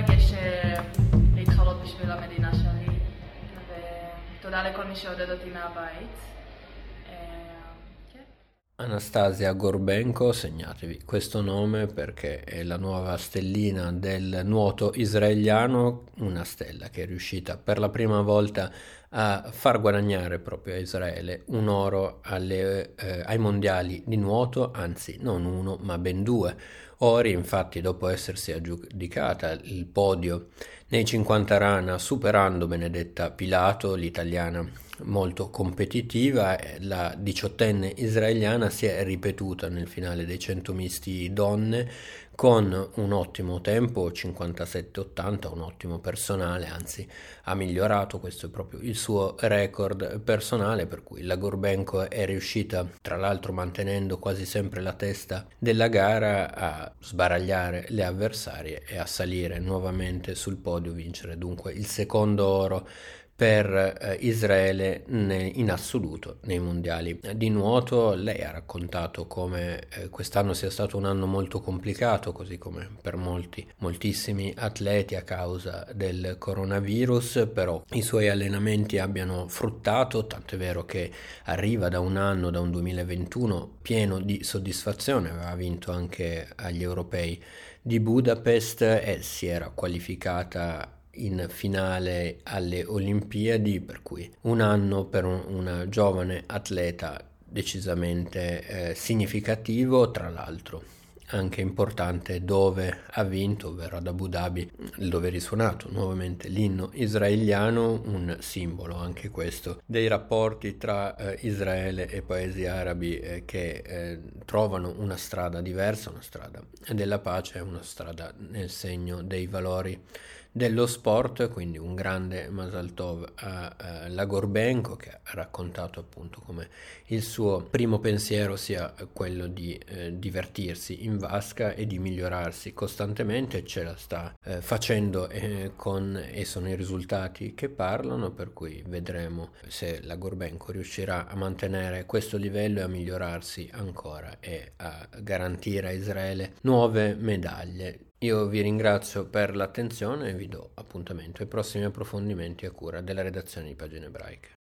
מבקש אה, להתחרות בשביל המדינה שלי, ותודה לכל מי שעודד אותי מהבית. Anastasia Gorbenko, segnatevi questo nome perché è la nuova stellina del nuoto israeliano, una stella che è riuscita per la prima volta a far guadagnare proprio a Israele un oro alle, eh, ai mondiali di nuoto, anzi non uno ma ben due. Ori, infatti dopo essersi aggiudicata il podio nei 50 rana superando Benedetta Pilato, l'italiana molto competitiva, la diciottenne israeliana si è ripetuta nel finale dei 100 misti donne con un ottimo tempo 57-80, un ottimo personale, anzi ha migliorato, questo è proprio il suo record personale, per cui la Gorbenko è riuscita, tra l'altro mantenendo quasi sempre la testa della gara, a sbaragliare le avversarie e a salire nuovamente sul podio, vincere dunque il secondo oro per eh, Israele in assoluto nei mondiali di nuoto. Lei ha raccontato come eh, quest'anno sia stato un anno molto complicato, così come per molti, moltissimi atleti a causa del coronavirus, però i suoi allenamenti abbiano fruttato, tanto è vero che arriva da un anno, da un 2021 pieno di soddisfazione, aveva vinto anche agli europei di Budapest e si era qualificata in finale alle Olimpiadi, per cui un anno per un, una giovane atleta decisamente eh, significativo, tra l'altro anche importante dove ha vinto, ovvero ad Abu Dhabi, dove è risuonato nuovamente l'inno israeliano, un simbolo anche questo dei rapporti tra eh, Israele e paesi arabi eh, che eh, trovano una strada diversa, una strada della pace, una strada nel segno dei valori dello sport, quindi un grande Masal Tov a, a Lagorbenko che ha raccontato appunto come il suo primo pensiero sia quello di eh, divertirsi in vasca e di migliorarsi costantemente, ce la sta eh, facendo eh, con, e sono i risultati che parlano, per cui vedremo se Lagorbenko riuscirà a mantenere questo livello e a migliorarsi ancora e a garantire a Israele nuove medaglie. Io vi ringrazio per l'attenzione e vi do appuntamento ai prossimi approfondimenti a cura della redazione di Pagine Ebraiche.